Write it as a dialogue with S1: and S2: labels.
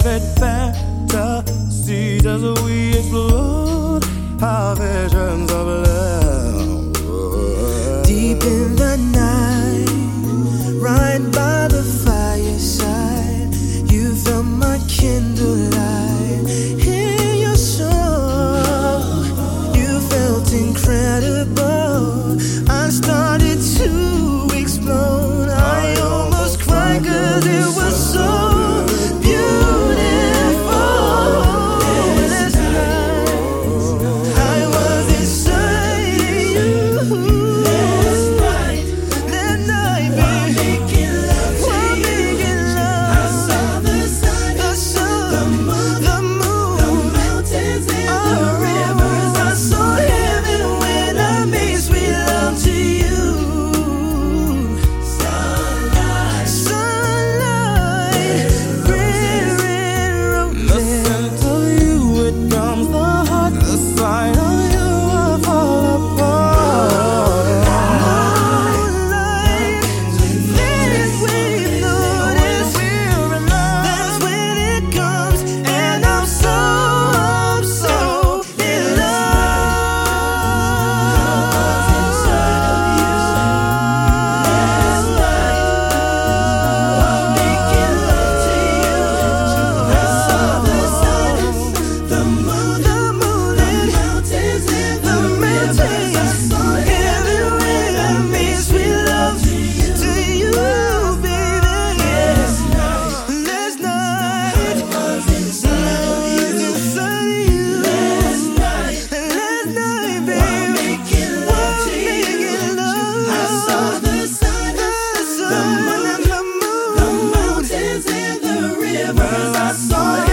S1: favorite fantasies as we explored our visions of love.
S2: shivers. I
S1: saw